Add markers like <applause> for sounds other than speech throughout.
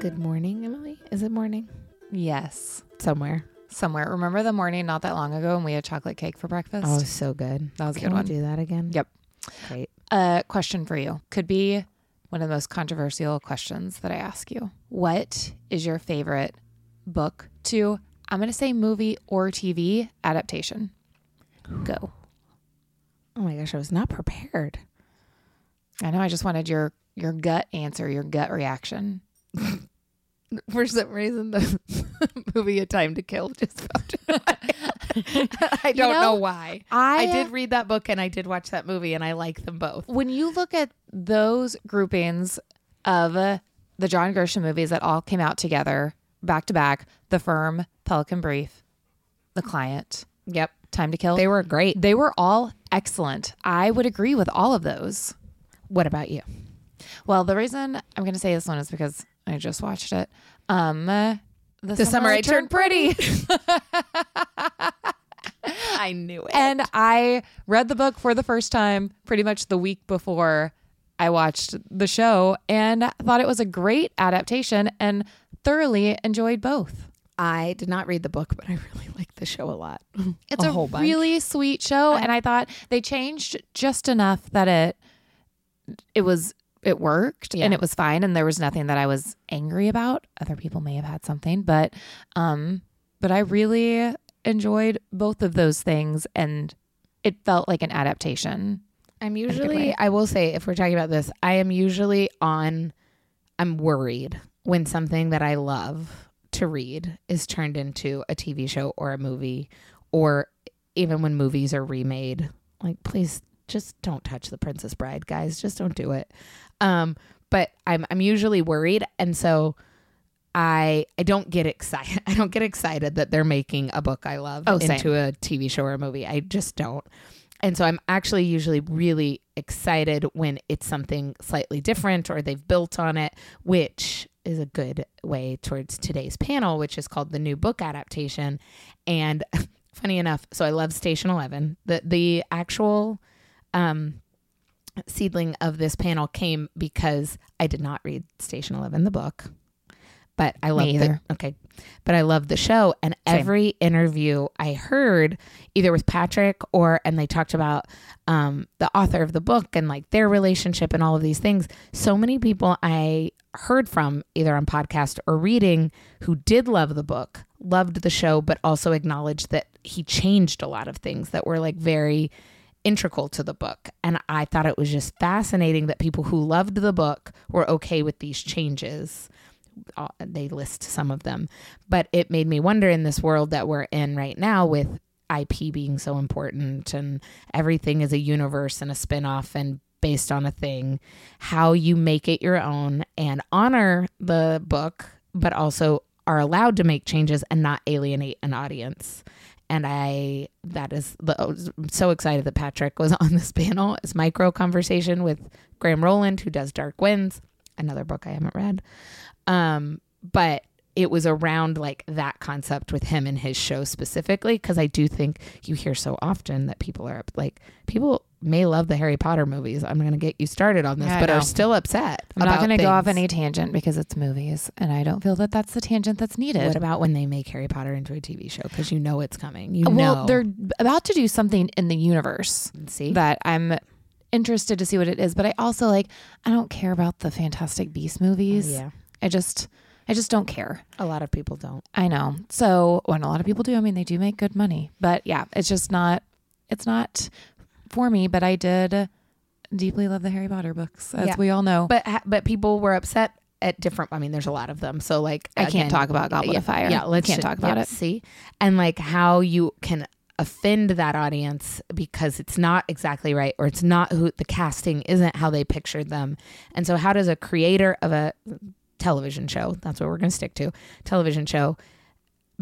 Good morning, Emily. Is it morning? Yes. Somewhere. Somewhere. Remember the morning not that long ago when we had chocolate cake for breakfast? Oh, so good. that was a Can good we one. do that again? Yep. Great. Uh, question for you. Could be one of the most controversial questions that I ask you. What is your favorite book to, I'm going to say movie or TV adaptation? Go. Oh my gosh, I was not prepared. I know. I just wanted your your gut answer, your gut reaction. <laughs> <laughs> For some reason, the <laughs> movie A Time to Kill just popped in my <laughs> head. I don't know, know, why. I, I did read that book and I did watch that movie and I like them both. When you look at those groupings of uh, the John Grisham movies that all came out together back to back, The Firm, Pelican Brief, The Client, Yep. Time to Kill, They were great. they were all excellent. I would agree with all of those. What about you? Well, the reason I'm going to say this one is because I just watched it. Um, uh, the, The Summer I Turned Pretty. <laughs> I knew it. and I read the book for the first time pretty much the week before I watched the show and thought it was a great adaptation and thoroughly enjoyed both. I did not read the book, but I really <laughs> liked the show a lot. It's a, whole bunch. really sweet show and I thought they changed just enough that it it was it worked Yeah. and it was fine and there was nothing that I was angry about. Other people may have had something, but um but I really enjoyed both of those things and it felt like an adaptation. I'm usually. I will say, if we're talking about this, I am usually on, I'm worried when something that I love to read is turned into a TV show or a movie, or even when movies are remade. Like, please just don't touch The Princess Bride, guys. Just don't do it. Um, but I'm, I'm usually worried. And so, I I don't get excited. <laughs> I don't get excited that they're making a book I love Oh, into a TV show or a movie. I just don't. And so I'm actually usually really excited when it's something slightly different or they've built on it, which is a good way towards today's panel, which is called the new book adaptation. And <laughs> funny enough, so I love Station Eleven. The the actual um seedling of this panel came because I did not read Station Eleven, the book. But I love the okay. But I love the show and Same. every interview I heard either with Patrick or and they talked about um the author of the book and like their relationship and all of these things. So many people I heard from either on podcast or reading who did love the book, loved the show but also acknowledged that he changed a lot of things that were like very integral to the book. And I thought it was just fascinating that people who loved the book were okay with these changes. Uh, they list some of them, but it made me wonder in this world that we're in right now with IP being so important and everything is a universe and a spin-off and based on a thing, how you make it your own and honor the book, but also are allowed to make changes and not alienate an audience and I that is the, I'm so excited that Patrick was <laughs> on this panel. It's micro conversation with Graham Roland, who does Dark Winds, another book I haven't read. Um, but it was around like that concept with him and his show specifically because I do think you hear so often that people are like people may love the Harry Potter movies. I'm going to get you started on this, Yeah, but are still upset. I'm not going to go off any tangent because it's movies and I don't feel that that's the tangent that's needed. What about when they make Harry Potter into a TV show? Because you know it's coming. You well, know they're about to do something in the universe see that I'm interested to see what it is, but I also like I don't care about the Fantastic Beast movies. yeah. I just I just don't care. A lot of people don't. I know. So when a lot of people do, I mean they do make good money. But yeah, it's just not it's not for me, but I did deeply love the Harry Potter books, as Yeah. we all know. but ha- but people were upset at different. I mean, there's a lot of them. So like, I can't talk about Goblet yeah, of Fire. Yeah, let's can't ju- talk about yeah, it. See, and like how you can offend that audience because it's not exactly right or it's not who the casting isn't how they pictured them. And so, how does a creator of a television show? That's what we're going to stick to. Television show.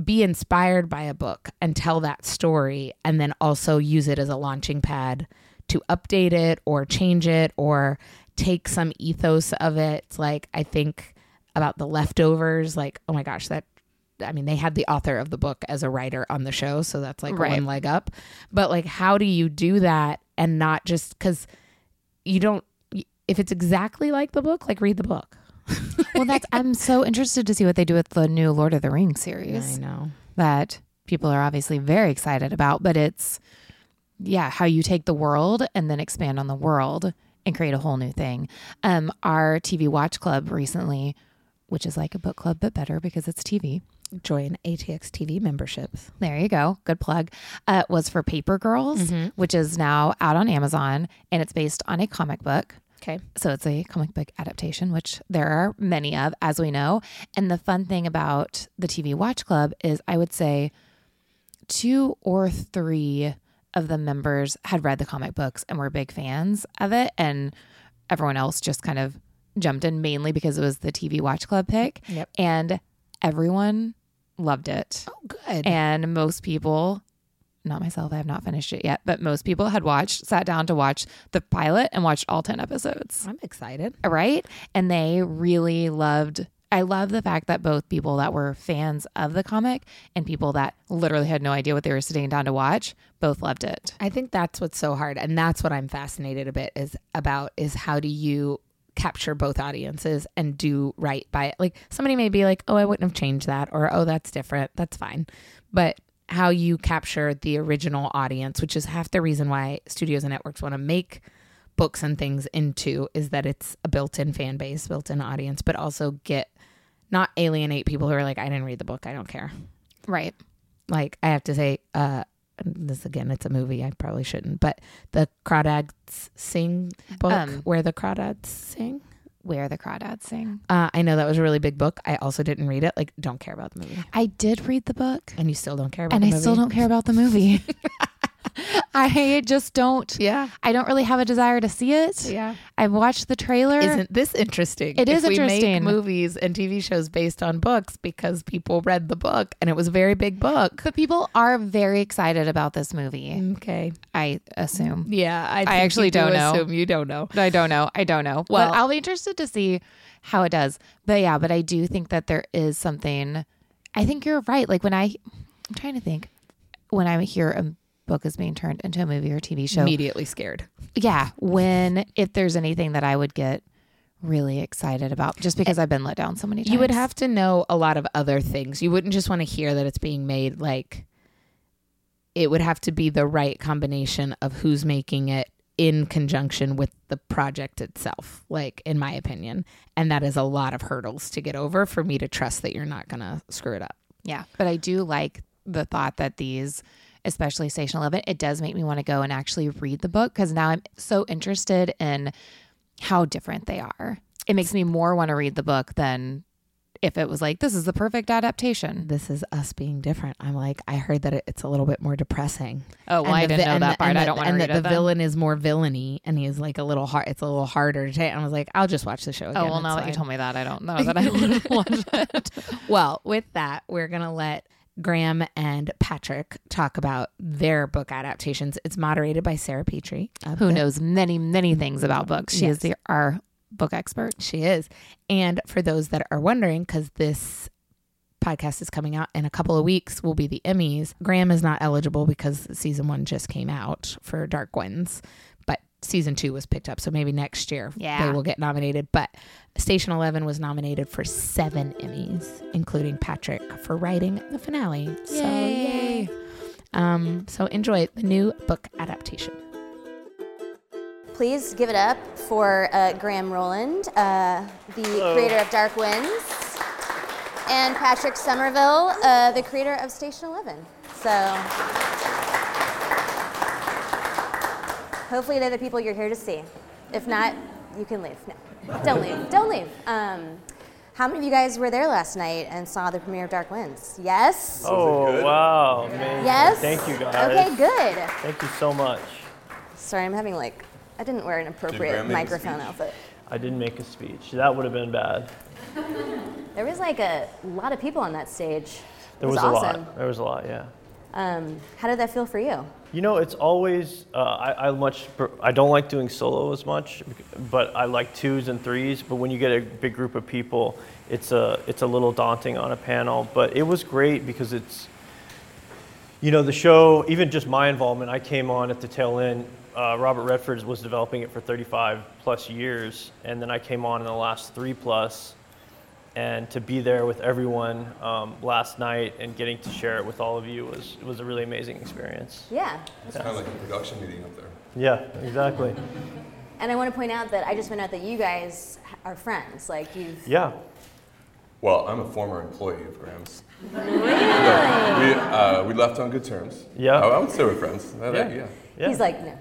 Be inspired by a book and tell that story, and then also use it as a launching pad to update it or change it or take some ethos of it. Like I think about the leftovers, like, oh my gosh, that I mean, they had the author of the book as a writer on the show, so that's like Right. one leg up. But like, how do you do that and not just because you don't? If it's exactly like the book, like read the book. <laughs> well, that's I'm so interested to see what they do with the new Lord of the Rings series. I know. that people are obviously very excited about, but it's yeah, how you take the world and then expand on the world and create a whole new thing. Um, our TV Watch Club recently, which is like a book club but better because it's TV. Join ATX TV memberships. There you go. Good plug. Uh, was for Paper Girls, which is now out on Amazon and it's based on a comic book. Okay. So it's a comic book adaptation, which there are many of, as we know. And the fun thing about the TV Watch Club is I would say two or three of the members had read the comic books and were big fans of it. And everyone else just kind of jumped in mainly because it was the TV Watch Club pick. Yep. And everyone loved it. Oh, good. And most people, not myself, I have not finished it yet, but most people had watched, sat down to watch the pilot and watched all 10 episodes I'm excited. right? And they really loved. I love the fact that both people that were fans of the comic and people that literally had no idea what they were sitting down to watch both loved it. I think that's what's so hard, and that's what I'm fascinated a bit is about is how do you capture both audiences and do right by it. Like somebody may be like, "Oh, I wouldn't have changed that," or "Oh, that's different." That's fine, but how you capture the original audience, which is half the reason why studios and networks want to make books and things into, is that it's a built-in fan base, built-in audience, but also get not alienate people who are like, "I didn't read the book, I don't care." Right. like I have to say, uh, this again, it's a movie. I probably shouldn't, but the Crawdads Sing book, Um, where the Crawdads sing. Where the crawdads sing. Uh, I know that was a really big book. I also didn't read it. Like, don't care about the movie, I did read the book and you still don't care about. The movie. And the I movie? still don't care about the movie. <laughs> <laughs> I just don't. Yeah, I don't really have a desire to see it. yeah. I've watched the trailer. Isn't this interesting? It If is we make interesting. movies and TV shows based on books because people read the book and it was a very big book. but people are very excited about this movie. Okay. I assume. Yeah, I, think actually you do don't know. Assume you don't know. I don't know. I don't know. Well- but I'll be interested to see how it does. But yeah, but I do think that there is something. I think you're right. Like when I, I'm trying to think, when I hear a um, book is being turned into a movie or TV show. Immediately scared. Yeah, when if there's anything that I would get really excited about, just because I've been let down so many times. You would have to know a lot of other things. You wouldn't just want to hear that it's being made like it would have to be the right combination of who's making it in conjunction with the project itself, like in my opinion. And that is a lot of hurdles to get over for me to trust that you're not going to screw it up. Yeah, but I do like the thought that these, especially Station Eleven, it does make me want to go and actually read the book because now I'm so interested in how different they are. It makes me more want to read the book than if it was like this is the perfect adaptation. This is us being different. I'm like, I heard that it's a little bit more depressing. Oh, well, I the didn't vi- know that the- part. and I don't want to and read that the then. villain is more villainy, and he's like a little hard. It's a little harder to take. I was like, I'll just watch the show. Oh, again. Oh well, now that you told me that, I don't know <laughs> that I <laughs> want to watch it. Well, with that, we're going to let Graham and Patrick talk about their book adaptations. It's moderated by Sarah Petrie. Who the- knows many many things about books? She is the our book expert. She is. And for those that are wondering, because this podcast is coming out in a couple of weeks, will be the Emmys. Graham is not eligible because season one just came out for Dark Winds, season two was picked up. So maybe next year Yeah. they will get nominated. But Station 11 was nominated for seven Emmys, including Patrick for writing the finale. So, yay. Um, so enjoy the new book adaptation. Please give it up for uh, Graham Roland, uh, the creator of Dark Winds, and Patrick Somerville, uh, the creator of Station 11. So, hopefully, they're the people you're here to see. If not, you can leave. No, don't leave. Don't leave. Um, how many of you guys were there last night and saw the premiere of Dark Winds? Yes? Oh, wow. Amazing. Yes? Thank you, guys. Okay, good. Thank you so much. Sorry, I'm having like, I didn't wear an appropriate Graham make a microphone outfit. I didn't make a speech. That would have been bad. There was like a lot of people on that stage. There it was, was, a lot. There was a lot, yeah. Um, how did that feel for you? You know, it's always uh, I, I much I don't like doing solo as much, but I like twos and threes. But when you get a big group of people, it's a it's a little daunting on a panel. But it was great because it's you know the show. Even just my involvement, I came on at the tail end. Uh, Robert Redford was developing it for 35 plus years, and then I came on in the last three plus. And to be there with everyone um, last night and getting to share it with all of you was was a really amazing experience. Yeah. It's kind of like a production meeting up there. Yeah, exactly. <laughs> And I want to point out that I just found out that you guys are friends. Like you've. Yeah, Well, I'm a former employee of Graham's. Really? We, uh, we left on good terms. Yeah. I, I would say we're friends. I, Yeah. yeah. yeah. He's like, no.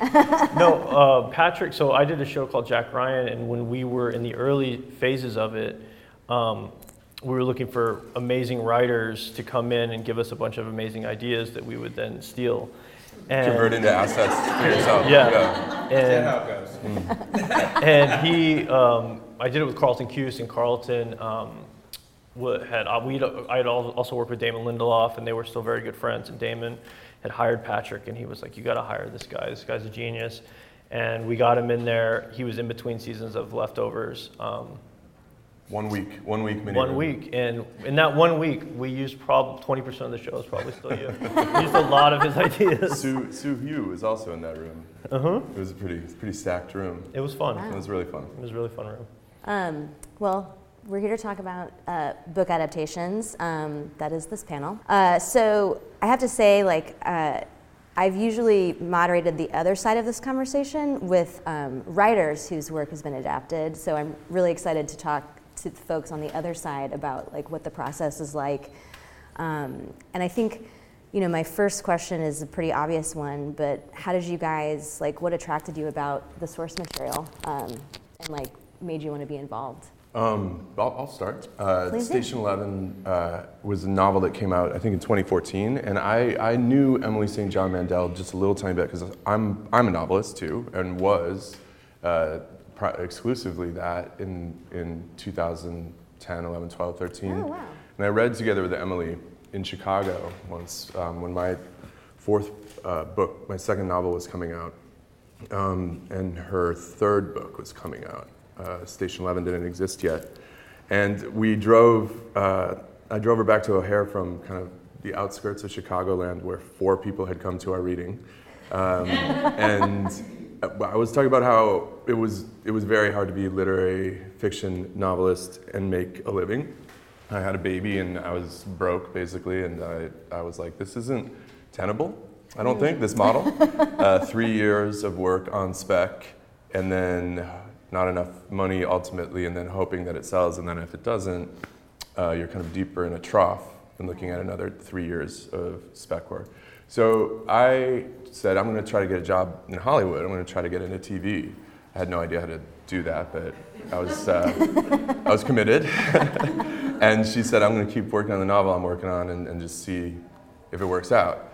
<laughs> no, uh, Patrick. So I did a show called Jack Ryan, and when we were in the early phases of it, um, we were looking for amazing writers to come in and give us a bunch of amazing ideas that we would then steal. And, Convert into assets for yourself. Yeah. And, how it goes. <laughs> <laughs> and he, um, I did it with Carlton Cuse, and Carlton um, had uh, we I had also worked with Damon Lindelof, and they were still very good friends. And Damon had hired Patrick, and he was like, "You got to hire this guy. This guy's a genius." And we got him in there. He was in between seasons of Leftovers. Um, One week. One week mini. one week, and in that one week, we used probably 20% of the show is probably still you. we used a lot of his ideas. Sue, Sue Hugh was also in that room. Uh-huh. It was a pretty, pretty stacked room. It was fun. It was really fun. It was a really fun room. Um, well, we're here to talk about uh, book adaptations. Um, that is this panel. Uh, so I have to say, like, uh, I've usually moderated the other side of this conversation with um, writers whose work has been adapted. So I'm really excited to talk to the folks on the other side about like what the process is like. Um, and I think, you know, my first question is a pretty obvious one, but how did you guys like? What attracted you about the source material, um, and like made you want to be involved? Um, I'll, I'll start. Uh, Please do. Station Eleven uh, was a novel that came out, I think, in 2014, and I, I knew Emily St. John Mandel just a little tiny bit because I'm I'm a novelist too, and was uh, exclusively that in in 2010, 11, 12, 13. Oh, wow. And I read together with Emily in Chicago once um, when my fourth uh, book, my second novel, was coming out, um, and her third book was coming out. Uh, Station Eleven didn't exist yet, and we drove. Uh, I drove her back to O'Hare from kind of the outskirts of Chicagoland, where four people had come to our reading, um, <laughs> and I was talking about how it was it was very hard to be a literary fiction novelist and make a living. I had a baby and I was broke basically, and I, I was like, this isn't tenable. I don't think this model. <laughs> uh, three years of work on spec, and then not enough money ultimately, and then hoping that it sells, and then if it doesn't, uh, you're kind of deeper in a trough and looking at another three years of spec work. So I said, I'm going to try to get a job in Hollywood. I'm going to try to get into TV. I had no idea how to do that, but I was, uh, I was committed. <laughs> and she said, I'm going to keep working on the novel I'm working on and, and just see if it works out.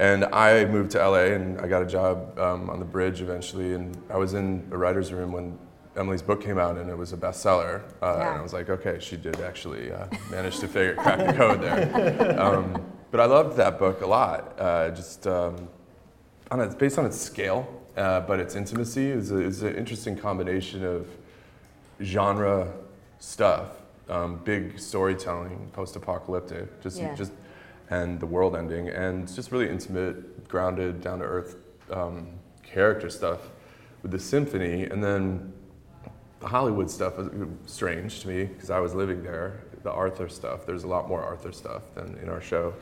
And I moved to LA and I got a job um, on the bridge eventually. And I was in a writer's room when Emily's book came out and it was a bestseller. Uh, Yeah. And I was like, okay, she did actually uh, manage to figure, crack the code there. <laughs> Um, but I loved that book a lot. Uh, just um, on its, based on its scale, uh, but its intimacy is, a, is an interesting combination of genre stuff, um, big storytelling, post-apocalyptic, just Yeah. just and the world ending, and it's just really intimate, grounded, down to earth um, character stuff with the symphony, and then the Hollywood stuff was strange to me because I was living there. The Arthur stuff, there's a lot more Arthur stuff than in our show.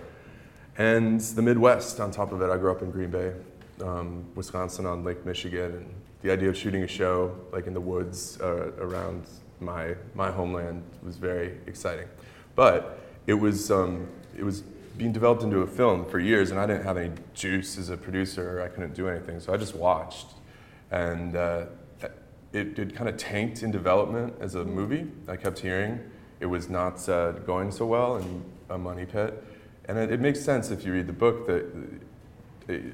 And the Midwest on top of it. I grew up in Green Bay, um, Wisconsin on Lake Michigan, and the idea of shooting a show like in the woods uh, around my, my homeland was very exciting. But it was, um, it was being developed into a film for years, and I didn't have any juice as a producer. I couldn't do anything, so I just watched. And uh, it, it kind of tanked in development as a movie. I kept hearing it was not uh, going so well in a money pit. And it, it makes sense if you read the book that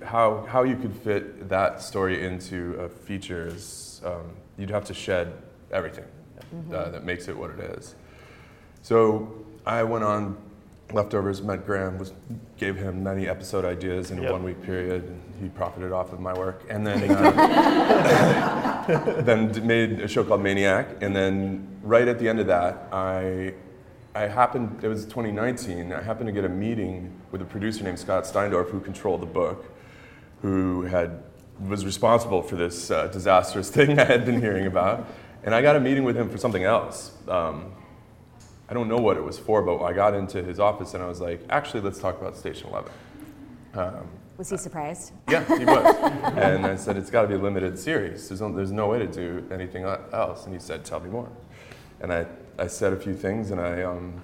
how, how you could fit that story into a feature is um, you'd have to shed everything uh, that makes it what it is. So I went on leftovers, met Graham, was, gave him many episode ideas in a one week period, and he profited off of my work. And then, <laughs> uh, <laughs> then made a show called Maniac. And then right at the end of that, I, I happened, it was 2019, I happened to get a meeting with a producer named Scott Steindorff who controlled the book, who had, was responsible for this uh, disastrous <laughs> thing I had been hearing about. And I got a meeting with him for something else. Um, I don't know what it was for, but I got into his office and I was like, actually, let's talk about Station Eleven. Um, Was he surprised? yeah, he was. <laughs> and I said, it's got to be a limited series. There's no, there's no way to do anything else. And he said, tell me more. And I, I said a few things and I, um,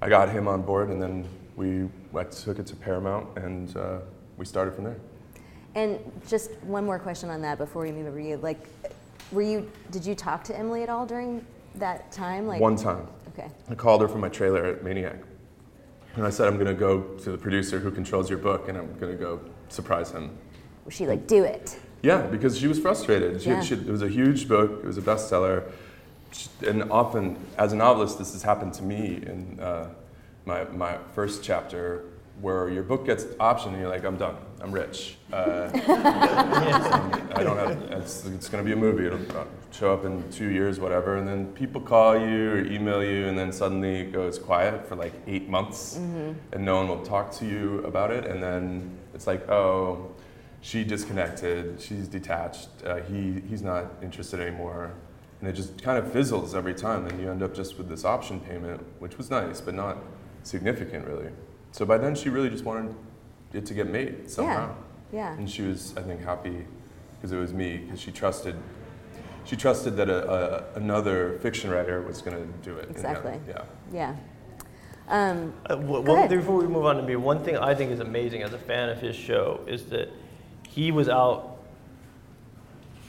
I got him on board and then we I took it to Paramount and uh, we started from there. And just one more question on that before we move over to you. Like, were you? Did you talk to Emily at all during that time? Like One time. Okay. I called her from my trailer at Maniac. And I said, I'm going to go to the producer who controls your book and I'm going to go surprise him. Was she like, do it? Yeah, because she was frustrated. She, Yeah. she, it was a huge book, it was a bestseller. And often, as a novelist, this has happened to me in uh, my, my first chapter, where your book gets optioned and you're like, I'm done, I'm rich. Uh, <laughs> I don't have, it's, it's going to be a movie, it'll uh, show up in two years, whatever. And then people call you or email you, and then suddenly it goes quiet for like eight months, and no one will talk to you about it. And then it's like, oh, she disconnected, she's detached, uh, he, he's not interested anymore. And it just kind of fizzles every time, and you end up just with this option payment, which was nice, but not significant really. So by then, she really just wanted it to get made somehow. Yeah. yeah. And she was, I think, happy because it was me, because she trusted, she trusted that a, a, another fiction writer was going to do it. in the end. Exactly. Yeah. Yeah. Um, Uh, w- Go one- ahead. before we move on to me, one thing I think is amazing as a fan of his show is that he was out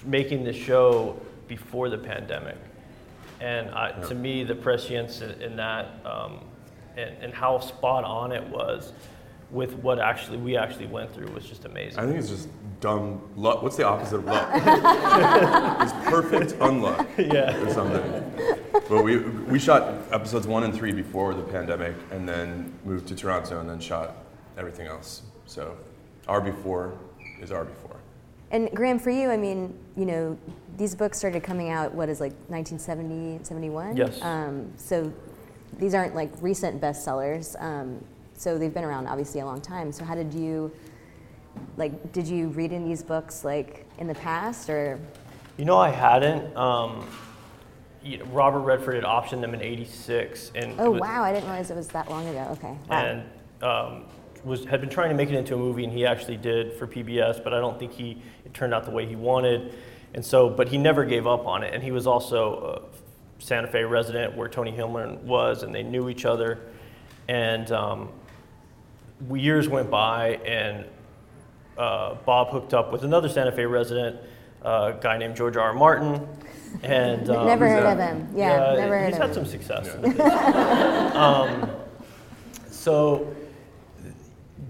making the show before the pandemic. And I, Yeah. to me, the prescience in, in that um, and, and how spot on it was with what actually we actually went through was just amazing. I think it's just dumb luck. What's the opposite of luck? <laughs> it's perfect unluck. <laughs> Yeah. Or something. But we, we shot episodes one and three before the pandemic and then moved to Toronto and then shot everything else. So our before is our before. And Graham, for you, I mean, you know, these books started coming out, what is like 1970, 71? Yes. Um, so these aren't like recent bestsellers. Um, so they've been around obviously a long time. So how did you, like, did you read in these books like in the past or? You know, I hadn't. Um, you know, Robert Redford had optioned them in '86, and Oh was- wow, I didn't realize it was that long ago. Okay. Wow. and um, was had been trying to make it into a movie, and he actually did for PBS, but I don't think he it turned out the way he wanted, and so but he never gave up on it, and he was also a Santa Fe resident where Tony Hillerman was, and they knew each other, and um, we- years went by, and uh, Bob hooked up with another Santa Fe resident, uh, a guy named George R. R. Martin, and <laughs> um, never heard who's of him. Yeah, never heard he's had some success. in the <laughs> um, so,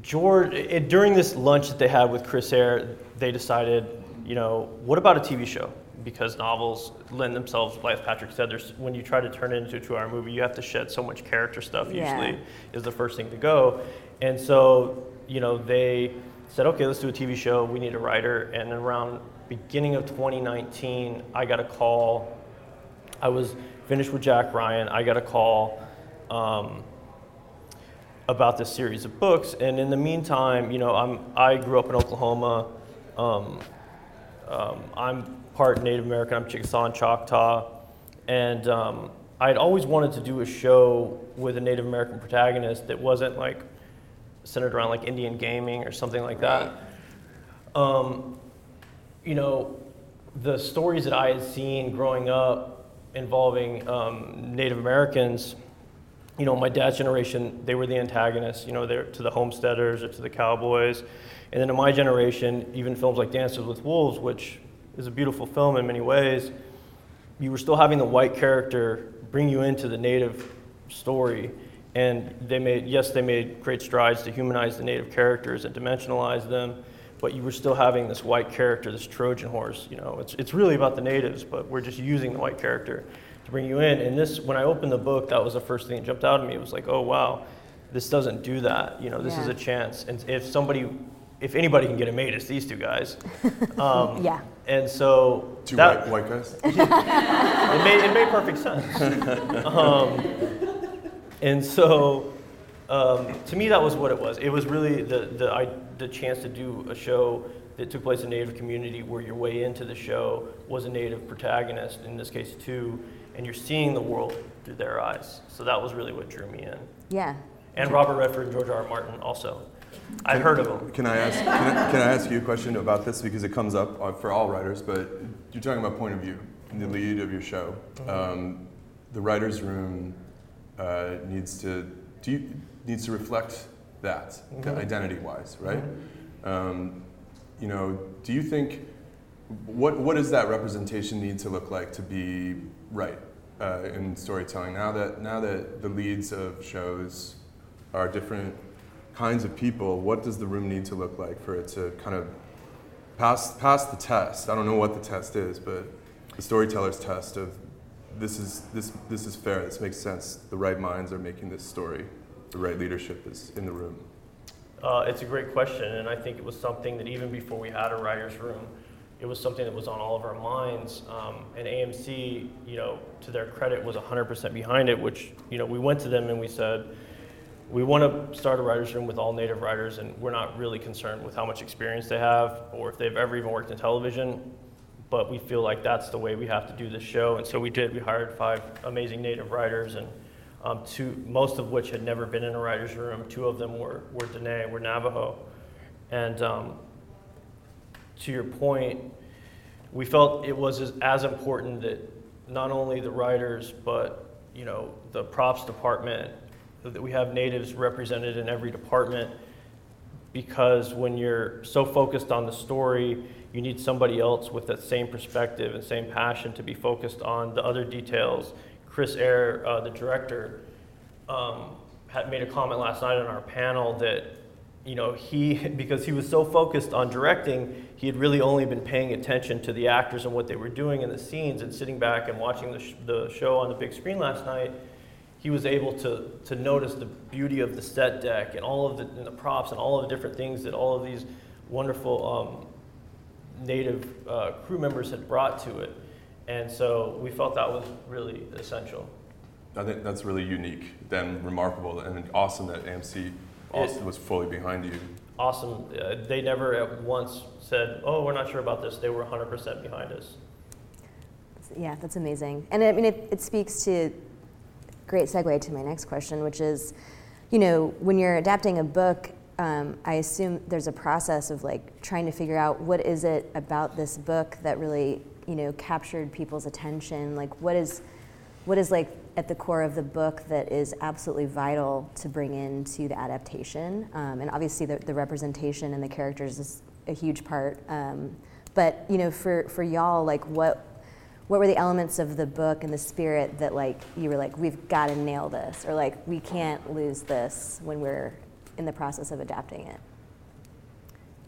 George, it, during this lunch that they had with Chris Eyre, they decided, you know, what about a TV show? Because novels lend themselves, like Patrick said, there's, when you try to turn it into a two-hour movie, you have to shed so much character stuff. Yeah. Usually, is the first thing to go, and so, you know, they said, okay, let's do a TV show. We need a writer, and around beginning of 2019, I got a call I was finished with Jack Ryan. I got a call um, about this series of books, and in the meantime, you know, I'm I grew up in Oklahoma. Um, um, I'm part Native American. I'm Chickasaw and Choctaw, and um, I'd always wanted to do a show with a Native American protagonist that wasn't like centered around like Indian gaming or something like that. Um, you know, the stories that I had seen growing up involving um, Native Americans, you know, my dad's generation, they were the antagonists, you know, they're to the homesteaders or to the cowboys. And then in my generation, even films like Dances with Wolves, which is a beautiful film in many ways, you were still having the white character bring you into the native story. And they made, yes, they made great strides to humanize the native characters and dimensionalize them, but you were still having this white character, this Trojan horse. You know, it's, it's really about the natives, but we're just using the white character to bring you in. And this, when I opened the book, that was the first thing that jumped out at me. It was like, oh wow, this doesn't do that. You know, this is a chance. And if somebody, if anybody can get it made, it's these two guys. <laughs> Um, Yeah. And so Two that, white, white guys? <laughs> it made it made perfect sense. <laughs> um, and so, um, to me, that was what it was. It was really the the I, the chance to do a show that took place in a native community where your way into the show was a native protagonist, in this case two, and you're seeing the world through their eyes. So that was really what drew me in. Yeah. And Robert Redford and George R. R. Martin also. I heard of them. Can I ask? Can I, can I ask you a question about this because it comes up uh, for all writers? But you're talking about point of view, in the lead of your show. Um, the writers' room uh, needs to do you, needs to reflect that identity-wise, right? Um, you know, do you think what what does that representation need to look like to be right uh, in storytelling? Now that now that the leads of shows are different kinds of people, what does the room need to look like for it to kind of pass pass the test? I don't know what the test is, but the storyteller's test of this is this this is fair. This makes sense. The right minds are making this story. The right leadership is in the room. Uh, it's a great question, and I think it was something that even before we had a writer's room, it was something that was on all of our minds. Um, and AMC, you know, to their credit, was 100% behind it. Which, you know, we went to them and we said, we want to start a writer's room with all native writers, and we're not really concerned with how much experience they have or if they've ever even worked in television. But we feel like that's the way we have to do this show, and so we did. We hired five amazing native writers, and um, two, most of which had never been in a writer's room. Two of them were, were Dene, were Navajo. And um, to your point, we felt it was as, as important that not only the writers, but you know, the props department, that we have natives represented in every department because when you're so focused on the story, you need somebody else with that same perspective and same passion to be focused on the other details. Chris Eyre, uh, the director, um, had made a comment last night on our panel that you know he <laughs> because he was so focused on directing he had really only been paying attention to the actors and what they were doing in the scenes and sitting back and watching the, sh- the show on the big screen last night he was able to, to notice the beauty of the set deck and all of the, and the props and all of the different things that all of these wonderful um, native uh, crew members had brought to it. And so we felt that was really essential. I think that's really unique, then remarkable, and awesome that AMC also was fully behind you. Awesome. Uh, they never at once said, oh, we're not sure about this. They were 100% behind us. Yeah, that's amazing. And I mean, it, it speaks to great segue to my next question, which is, you know, when you're adapting a book, um, I assume there's a process of like trying to figure out what is it about this book that really, you know, captured people's attention. Like, what is, what is like at the core of the book that is absolutely vital to bring into the adaptation? Um, and obviously, the, the representation and the characters is a huge part. Um, but you know, for for y'all, like, what what were the elements of the book and the spirit that like you were like we've got to nail this or like we can't lose this when we're in the process of adapting it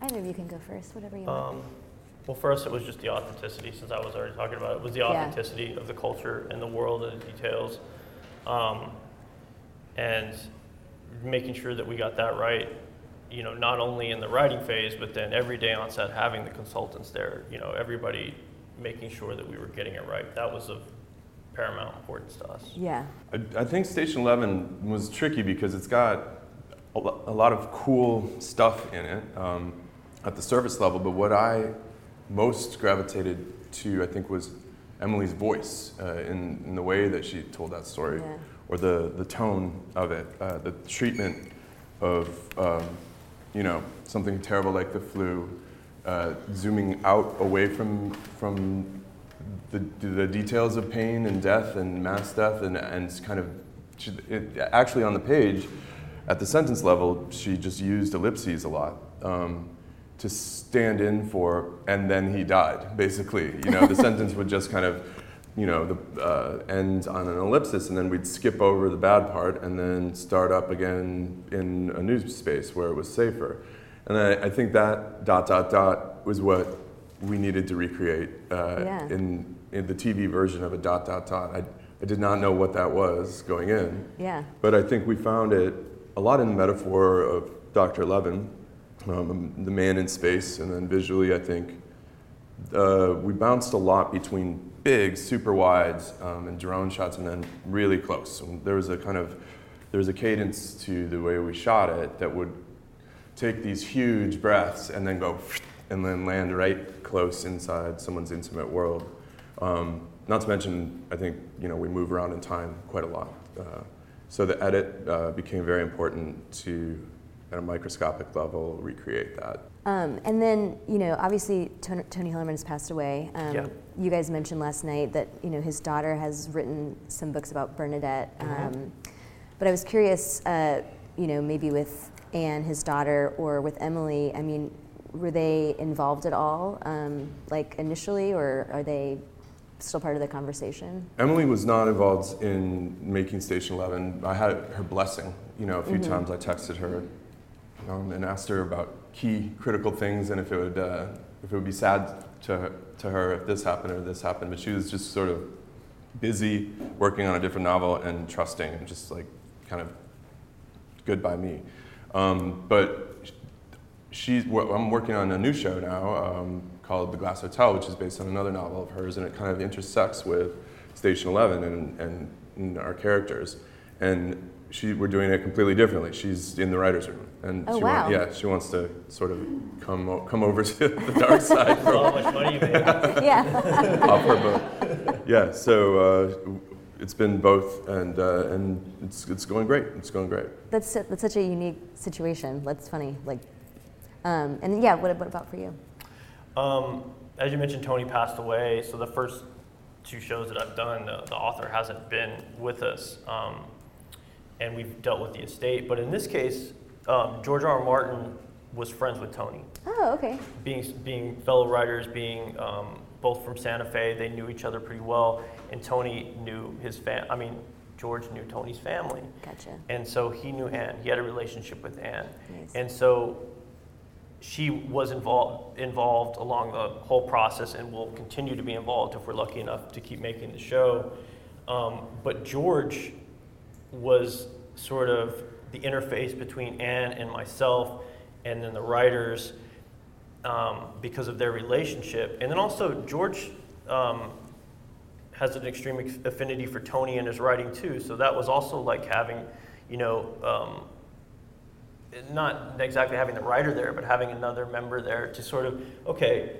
either of you can go first whatever you want Um, well, first, it was just the authenticity, since I was already talking about it, was the authenticity of the culture and the world and the details. Um, and making sure that we got that right, you know, not only in the writing phase, but then every day on set having the consultants there, you know, everybody making sure that we were getting it right. That was of paramount importance to us. yeah I, I think Station 11 was tricky because it's got a, a lot of cool stuff in it um, at the surface level, but what I most gravitated to, I think, was Emily's voice uh, in, in the way that she told that story, Yeah. or the, the tone of it, uh, the treatment of, um, you know, something terrible like the flu, uh, zooming out away from, from the, the details of pain and death and mass death and, and kind of it, actually on the page at the sentence level she just used ellipses a lot um, to stand in for and then he died basically you know the <laughs> sentence would just kind of you know the, uh, end on an ellipsis and then we'd skip over the bad part and then start up again in a new space where it was safer and I, I think that dot dot dot was what we needed to recreate uh, Yeah. in, in the TV version of a dot dot dot. I, I did not know what that was going in, yeah but I think we found it a lot in the metaphor of Dr. Eleven, um, the man in space, and then visually, I think uh, we bounced a lot between big super wides um, and drone shots, and then really close. And there was a kind of there was a cadence to the way we shot it that would take these huge breaths and then go <sniffs> and then land right close inside someone's intimate world. Um, not to mention, I think you know we move around in time quite a lot. Uh, so the edit uh, became very important to, at a microscopic level, recreate that. Um, and then, you know, obviously Tony, Tony Hillerman has passed away. Um, Yeah. You guys mentioned last night that, you know, his daughter has written some books about Bernadette. Mm-hmm. Um, but I was curious, uh, you know, maybe with Anne, his daughter, or with Emily, I mean, were they involved at all, um, like initially, or are they still part of the conversation? Emily was not involved in making Station Eleven. I had her blessing. You know, a few Mm-hmm. times I texted her um, and asked her about key critical things and if it would uh, if it would be sad to to her if this happened or this happened. But she was just sort of busy working on a different novel and trusting and just like kind of good by me. Um, but she's well, I'm working on a new show now um, called The Glass Hotel, which is based on another novel of hers, and it kind of intersects with Station Eleven and, and, and our characters. And she, we're doing it completely differently. She's in the writers' room, and Oh, she wow. yeah, she wants to sort of come o- come over to <laughs> the dark side for How much money you made? <laughs> yeah. <laughs> off her book. Yeah, so uh, it's been both, and uh, and it's it's going great. It's going great. That's, that's such a unique situation. That's funny. Like, um, and yeah, what, what about for you? Um, as you mentioned, Tony passed away. So the first two shows that I've done, the, the author hasn't been with us, um, and we've dealt with the estate. But in this case, um, George R. R. Martin was friends with Tony, Oh, okay. being being fellow writers, being um, both from Santa Fe. They knew each other pretty well, and Tony knew his fam. I mean, George knew Tony's family. Gotcha. And so he knew Anne. He had a relationship with Anne. Nice. And so she was involved involved along the whole process and will continue to be involved if we're lucky enough to keep making the show. Um, but George was sort of the interface between Anne and myself and then the writers um, because of their relationship. And then also George um, has an extreme affinity for Tony and his writing too. So that was also like having, you know, um, not exactly having the writer there, but having another member there to sort of, okay,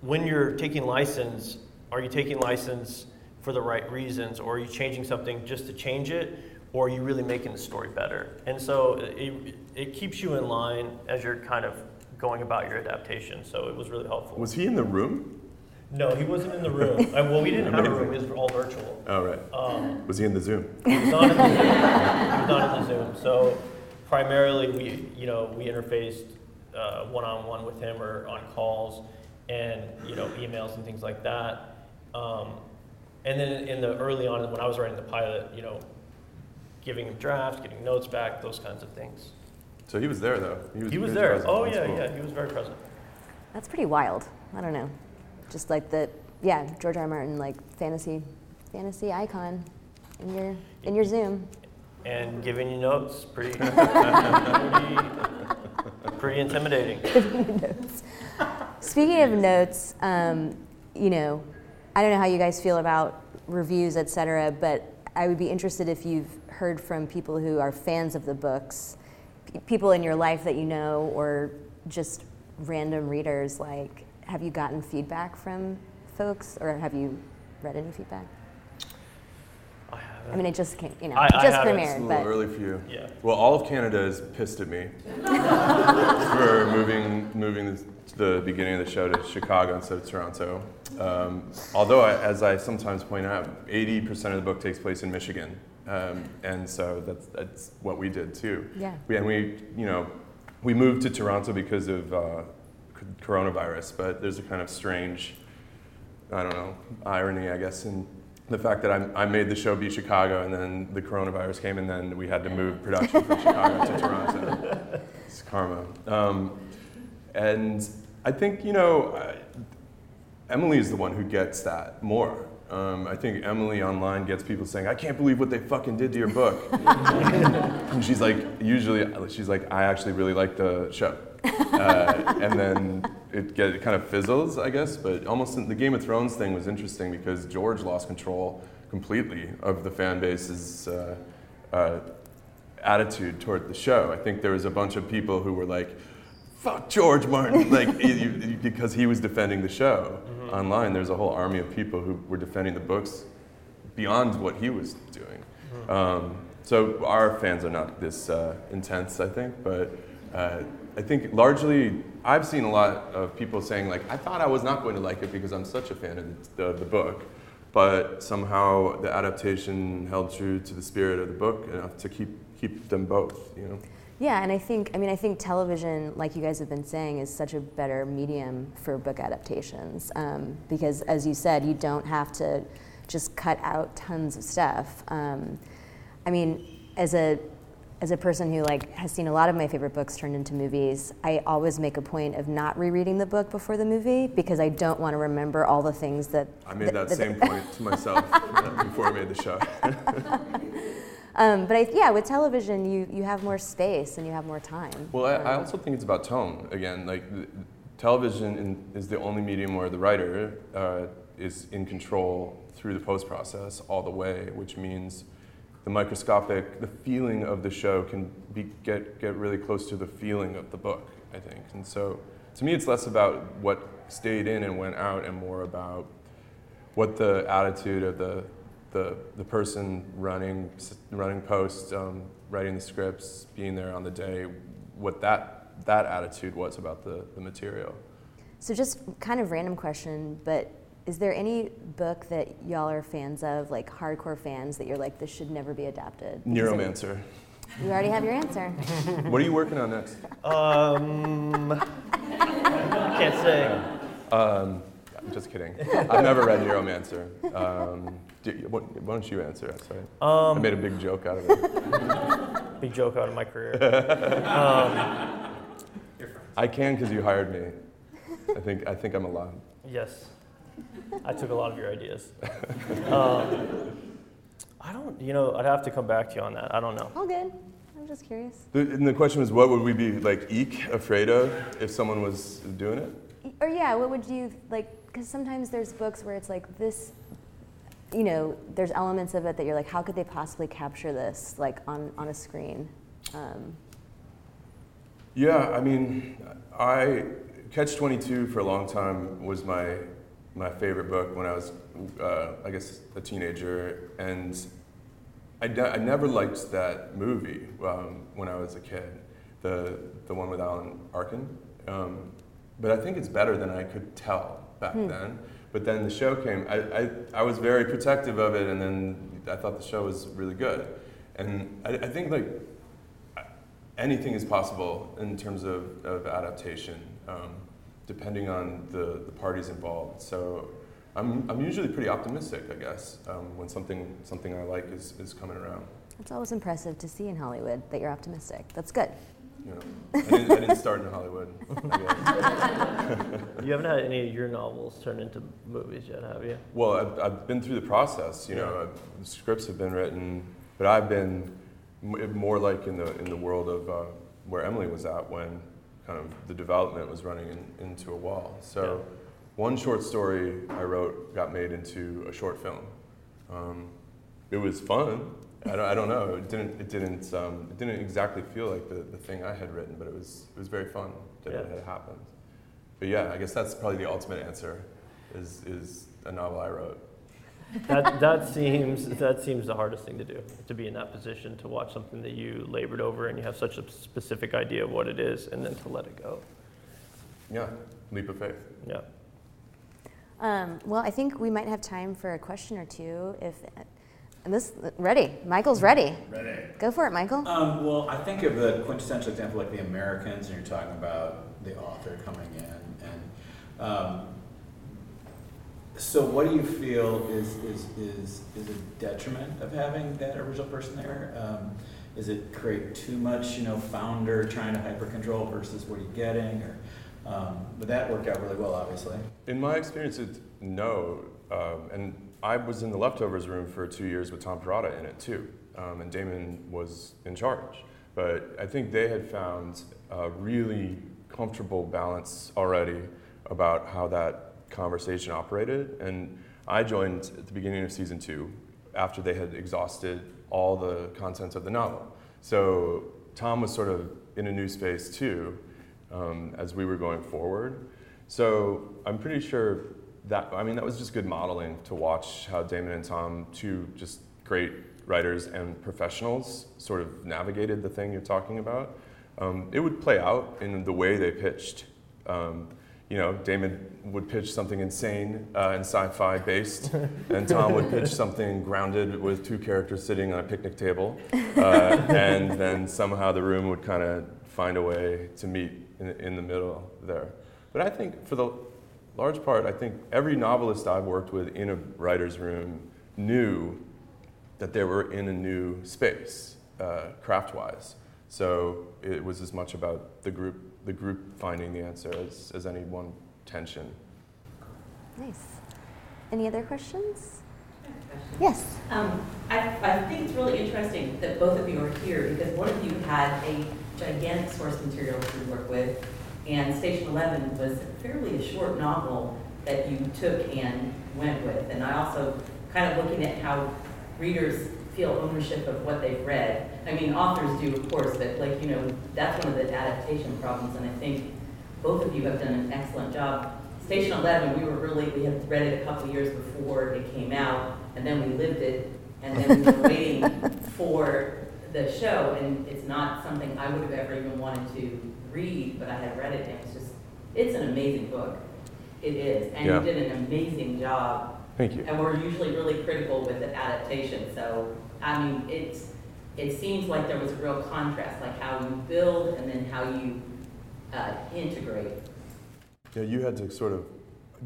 when you're taking license, are you taking license for the right reasons, or are you changing something just to change it, or are you really making the story better? And so it, it keeps you in line as you're kind of going about your adaptation. So it was really helpful. Was he in the room? No, he wasn't in the room. Uh, <laughs> well, we didn't have a room. It was all virtual. Oh right. Um, Was he in the Zoom? he was not in the Zoom. He was not in the Zoom. So primarily, we you know we interfaced uh, one-on-one with him or on calls, and you know emails and things like that. Um, and then in the early on, when I was writing the pilot, you know, giving him drafts, getting notes back, those kinds of things. So he was there though. He was there. present. Oh That's yeah, cool. yeah. He was very present. That's pretty wild. I don't know. Just like the yeah, George R. R. Martin like fantasy fantasy icon in your in your Zoom. And giving you notes, pretty, <laughs> pretty, pretty intimidating. <laughs> Speaking of notes, um, you know, I don't know how you guys feel about reviews, et cetera, but I would be interested if you've heard from people who are fans of the books, p- people in your life that you know, or just random readers. Like, have you gotten feedback from folks, or have you read any feedback? I haven't. I mean, it just came, you know, I- it I just haven't. It's a premiered, little but early for you. Yeah. Well, all of Canada is pissed at me <laughs> for moving moving the, the beginning of the show to Chicago instead of Toronto. Um, although, I, as I sometimes point out, 80% of the book takes place in Michigan, um, and so that's, that's what we did too. Yeah. We, and we, you know, we moved to Toronto because of uh, coronavirus, but there's a kind of strange, I don't know, irony, I guess, in the fact that I, I made the show be Chicago, and then the coronavirus came, and then we had to move production from Chicago to Toronto. <laughs> It's karma. Um, and I think, you know, I, Emily is the one who gets that more. Um, I think Emily online gets people saying, "I can't believe what they fucking did to your book," <laughs> and she's like, usually, she's like, "I actually really like the show," uh, and then it, get, it kind of fizzles, I guess. But almost in, the Game of Thrones thing was interesting because George lost control completely of the fan base's uh, uh, attitude toward the show. I think there was a bunch of people who were like, fuck George Martin, like <laughs> you- because he was defending the show online. There's a whole army of people who were defending the books beyond what he was doing. Um, so our fans are not this uh, intense, I think, but uh, I think largely I've seen a lot of people saying like, I thought I was not going to like it because I'm such a fan of the, the book, but somehow the adaptation held true to the spirit of the book enough to keep keep them both, you know. Yeah, and I think I mean I think television, like you guys have been saying, is such a better medium for book adaptations um, because, as you said, you don't have to just cut out tons of stuff. Um, I mean, as a as a person who like has seen a lot of my favorite books turned into movies, I always make a point of not rereading the book before the movie because I don't want to remember all the things that I made that same <laughs> point to myself before I made the show. <laughs> Um, but I, yeah, with television, you, you have more space and you have more time. Well, I, I also think it's about tone. Again, like th- television in, is the only medium where the writer uh, is in control through the post process all the way, which means the microscopic, the feeling of the show can be, get, get really close to the feeling of the book, I think. And so to me, it's less about what stayed in and went out and more about what the attitude of the the, the person running running post, um, writing the scripts, being there on the day, what that that attitude was about the, the material. So just kind of random question, but is there any book that y'all are fans of, like hardcore fans, that you're like, this should never be adapted? Because it- Neuromancer. You already have your answer. <laughs> what are you working on next? Um, can't say. Um, I'm just kidding. I've never read Neuromancer. Um, do, why don't you answer? That's right. I Um, made a big joke out of it. <laughs> big joke out of my career. <laughs> I can because you hired me. I think I think I'm allowed. Yes, I took a lot of your ideas. <laughs> Um, I don't, you know, I'd have to come back to you on that. I don't know. All good. I'm just curious. The, and the question was, what would we be like, eek, afraid of if someone was doing it? Or yeah, what would you like? Because sometimes there's books where it's like this. You know, there's elements of it that you're like, how could they possibly capture this like on on a screen? Um, Yeah, I mean, I Catch Twenty Two for a long time was my my favorite book when I was, uh, I guess, a teenager, and I, ne- I never liked that movie um, when I was a kid, the the one with Alan Arkin. Um, but I think it's better than I could tell back then. But then the show came. I, I, I was very protective of it, and then I thought the show was really good. And I, I think like anything is possible in terms of, of adaptation, um, depending on the, the parties involved. So I'm, I'm usually pretty optimistic, I guess, um, when something, something I like is, is coming around. it's always impressive to see in Hollywood that you're optimistic. That's good. You know, I didn't, I didn't start in Hollywood. <laughs> <laughs> You haven't had any of your novels turned into movies yet, have you? Well, I've, I've been through the process. You know, I've, scripts have been written, but I've been m- more like in the in the world of uh, where Emily was at when kind of the development was running in, into a wall. So, one short story I wrote got made into a short film. Um, it was fun. I don't, I don't know. It didn't. It didn't. Um, it didn't exactly feel like the, the thing I had written, but it was. It was very fun that it had happened. But yeah, I guess that's probably the ultimate answer. Is is a novel I wrote. That, that seems that seems the hardest thing to do to be in that position to watch something that you labored over and you have such a specific idea of what it is and then to let it go. Yeah, leap of faith. Yeah. Um, well, I think we might have time for a question or two. If and this ready, Michael's ready. Ready. Go for it, Michael. Um, well, I think of the quintessential example like The Americans, and you're talking about the author coming in, and um, so what do you feel is is is is a detriment of having that original person there? Um, is it create too much, you know, founder trying to hyper control versus what are you getting, or um, but that worked out really well, obviously. In my experience, it's no. Um, and I was in the leftovers room for two years with Tom Perrotta in it too, um, and Damon was in charge. But I think they had found a really comfortable balance already about how that conversation operated. And I joined at the beginning of season two after they had exhausted all the contents of the novel. So Tom was sort of in a new space too. um, as we were going forward. So I'm pretty sure that I mean that was just good modeling to watch how Damon and Tom, two just great writers and professionals, sort of navigated the thing you're talking about. Um, it would play out in the way they pitched. Um, you know, Damon would pitch something insane uh, and sci-fi based, <laughs> and Tom would pitch something grounded with two characters sitting on a picnic table, uh, <laughs> and then somehow the room would kind of find a way to meet in, in the middle there. But I think for the large part, I think every novelist I've worked with in a writer's room knew that they were in a new space, uh, craft-wise. So it was as much about the group, the group finding the answer as, as any one tension. Nice. Any other questions? Yes. Um, I, I think it's really interesting that both of you are here because one of you had a gigantic source material to work with, and Station 11 was fairly a short novel that you took and went with. And I also kind of looking at how readers feel ownership of what they've read. I mean, authors do, of course, but like, you know, that's one of the adaptation problems, and I think both of you have done an excellent job. Station 11, we were really, we had read it a couple years before it came out, and then we lived it, and then we were waiting <laughs> for the show, and it's not something I would have ever even wanted to read, but I had read it, and it's just, it's an amazing book. It is, and Yeah. you did an amazing job Thank you. and we're usually really critical with the adaptation, so, I mean, it's, it seems like there was a real contrast, like how you build and then how you uh, integrate. Yeah, you had to sort of.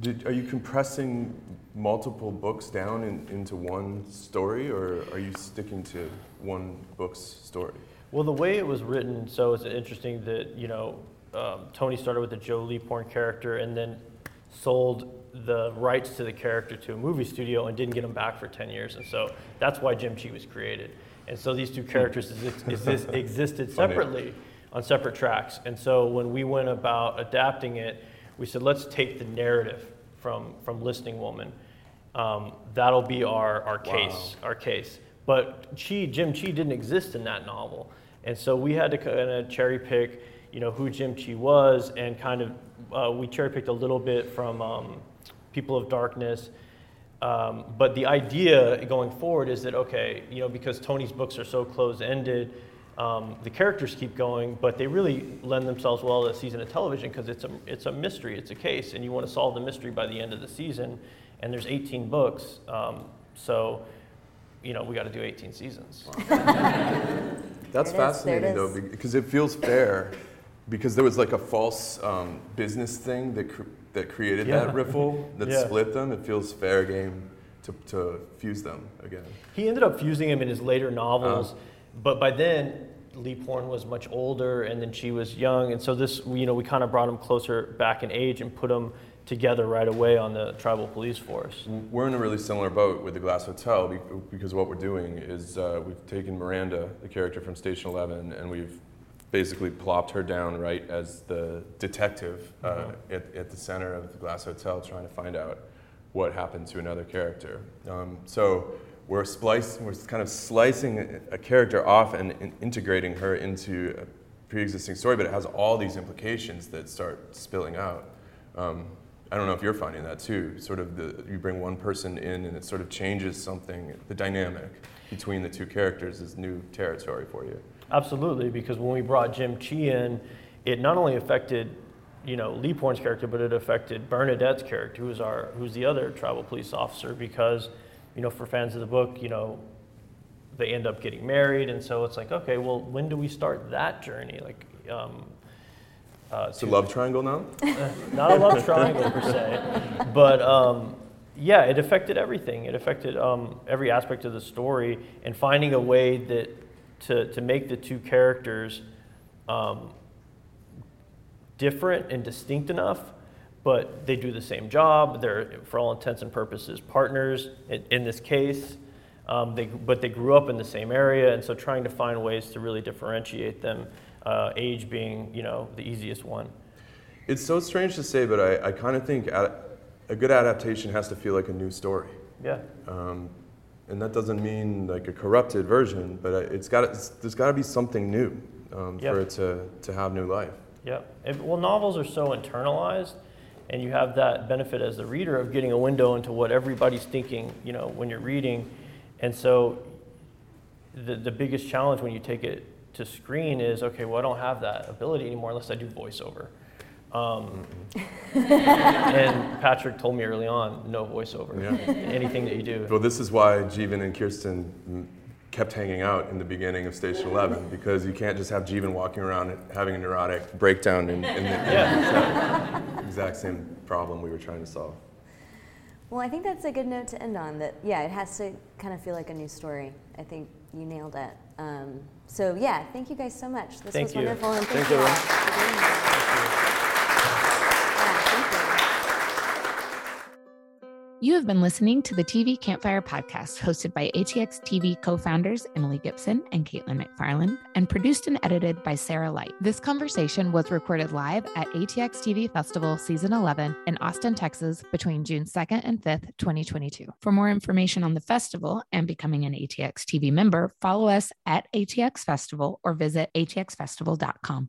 Did, are you compressing multiple books down in, into one story, or are you sticking to one book's story? Well, the way it was written, so it's interesting that, you know, um, Tony started with the Joe Leaphorn character and then sold the rights to the character to a movie studio and didn't get them back for 10 years. And so that's why Jim Chee was created. And so these two characters exist, exist, <laughs> existed separately on separate tracks. And so when we went about adapting it, we said, let's take the narrative from, from Listening Woman. Um, that'll be our, our case, our case. But Chee, Jim Chee didn't exist in that novel. And so we had to kind of cherry pick, you know, who Jim Chee was and kind of, uh, we cherry picked a little bit from um, People of Darkness. Um, but the idea going forward is that, okay, you know, because Tony's books are so close ended, um, the characters keep going, but they really lend themselves well to a season of television because it's a, it's a mystery, it's a case, and you want to solve the mystery by the end of the season. And there's 18 books, um, so, you know, we got to do 18 seasons. <laughs> That's There it is, there it fascinating though, is. because it feels fair. Because there was like a false um, business thing that cr- that created Yeah. that riffle <laughs> that Yeah. split them. It feels fair game to, to fuse them again. He ended up fusing him in his later novels, but by then Leaphorn was much older, and then she was young, and so this, you know, we kind of brought him closer back in age and put them together right away on the tribal police force. We're in a really similar boat with the Glass Hotel because what we're doing is uh, we've taken Miranda, the character from Station 11, and we've basically plopped her down right as the detective uh, at, at the center of the Glass Hotel trying to find out what happened to another character. Um, so we're splicing, we're kind of slicing a, character off and, in- integrating her into a pre-existing story, but it has all these implications that start spilling out. Um, I don't know if you're finding that too. Sort of the you bring one person in and it sort of changes something. The dynamic between the two characters is new territory for you. Absolutely, because when we brought Jim Chee in, it not only affected, you know, Leaphorn's character, but it affected Bernadette's character, who's our, who's the other tribal police officer, because, you know, for fans of the book, you know, they end up getting married, and so it's like, okay, well, when do we start that journey? Like, um, uh, It's a love triangle now. <laughs> not a love triangle per se, but um, yeah, it affected everything. It affected um, every aspect of the story, and finding a way that to to make the two characters um, different and distinct enough, but they do the same job. They're, for all intents and purposes, partners in, in this case. Um, they, but they grew up in the same area, and so trying to find ways to really differentiate them, uh, age being, you know, the easiest one. It's so strange to say, but I, I kind of think ad- a good adaptation has to feel like a new story. Yeah. Um, and that doesn't mean like a corrupted version, but it's got it's, there's got to be something new um, Yeah. for it to, to have new life. Yep. And, well, novels are so internalized, and you have that benefit as the reader of getting a window into what everybody's thinking, you know, when you're reading. And so the, the biggest challenge when you take it to screen is okay, well, I don't have that ability anymore unless I do voiceover. Um, and Patrick told me early on, no voiceover. Yeah. Anything that you do. Well, this is why Jeevan and Kirsten kept hanging out in the beginning of Station 11 because you can't just have Jeevan walking around having a neurotic breakdown in, in the Yeah. exact same problem we were trying to solve. Well, I think that's a good note to end on. That yeah, it has to kind of feel like a new story. I think you nailed it. Um, so yeah, thank you guys so much. This Thank was you. wonderful, and thank Thanks, you all You have been listening to the TV Campfire podcast, hosted by ATX TV co founders Emily Gipson and Caitlin McFarland, and produced and edited by Sarah Light. This conversation was recorded live at ATX TV Festival Season 11 in Austin, Texas between June 2nd and 5th, 2022. For more information on the festival and becoming an ATX TV member, follow us at ATX Festival or visit atxfestival.com.